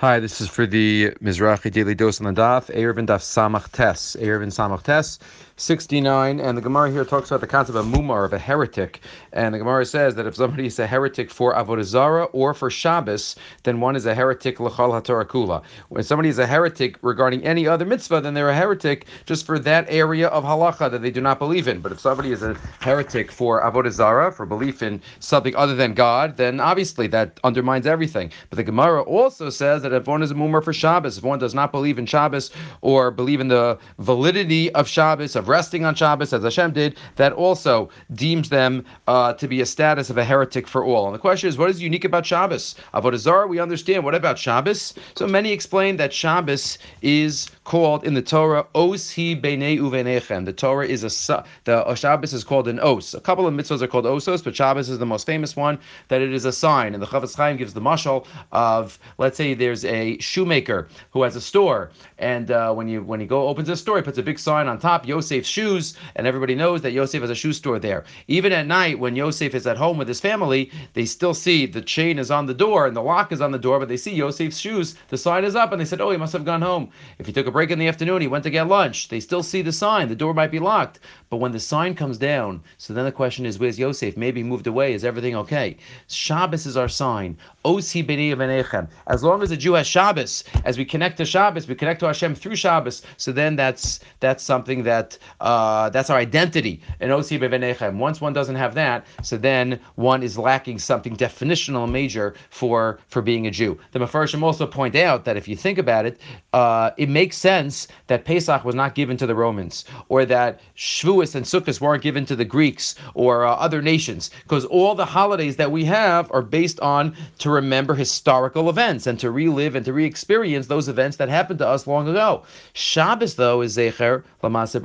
Hi, this is for the Mizrahi Daily Dose on the Daf, Eruvin Daf Samach Tes, Eruvin Samach Tes. 69, and the Gemara here talks about the concept of mumar, of a heretic. And the Gemara says that if somebody is a heretic for Avodah or for Shabbos, then one is a heretic l'chal haTorah kula. When somebody is a heretic regarding any other mitzvah, then they're a heretic just for that area of halacha that they do not believe in. But if somebody is a heretic for Avodah for belief in something other than God, then obviously that undermines everything. But the Gemara also says that if one is a mumar for Shabbos, if one does not believe in Shabbos or believe in the validity of Shabbos, of resting on Shabbos, as Hashem did, that also deems them uh, to be a status of a heretic for all. And the question is, what is unique about Shabbos? Avodah Zarah, we understand. What about Shabbos? So many explain that Shabbos is called in the Torah Os Hi Beinei Uvenechem. The Torah is a the Shabbos is called an Os. A couple of mitzvahs are called Osos, but Shabbos is the most famous one. That it is a sign. And the Chofetz Chaim gives the mashal of let's say there's a shoemaker who has a store, and uh, when you when he go opens a store, he puts a big sign on top Yosef Yosef's shoes, and everybody knows that Yosef has a shoe store there. Even at night, when Yosef is at home with his family, they still see the chain is on the door and the lock is on the door, but they see Yosef's shoes. The sign is up, and they said, "Oh, he must have gone home." If he took a break in the afternoon, he went to get lunch. They still see the sign. The door might be locked, but when the sign comes down, so then the question is, where's Yosef? Maybe he moved away. Is everything okay? Shabbos is our sign. As long as a Jew has Shabbos, as we connect to Shabbos, we connect to Hashem through Shabbos. So then that's that's something that uh, that's our identity. And Osi Once one doesn't have that, so then one is lacking something definitional major for for being a Jew. The Mefarshim also point out that if you think about it, uh, it makes sense that Pesach was not given to the Romans, or that Shavuos and Sukkot weren't given to the Greeks or uh, other nations, because all the holidays that we have are based on to remember historical events and to relive and to re-experience those events that happened to us long ago. Shabbos, though, is Zecher Lamasa.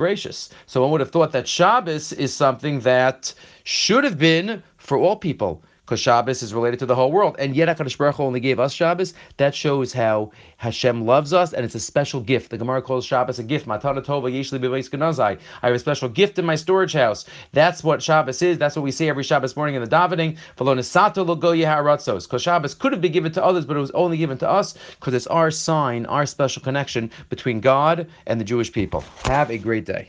So one would have thought that Shabbos is something that should have been for all people because Shabbos is related to the whole world. And yet HaKadosh Baruch Hu only gave us Shabbos. That shows how Hashem loves us, and it's a special gift. The Gemara calls Shabbos a gift. Matana Tova Yeshli I have a special gift in my storage house. That's what Shabbos is. That's what we say every Shabbos morning in the davening. Because Shabbos could have been given to others, but it was only given to us because it's our sign, our special connection between God and the Jewish people. Have a great day.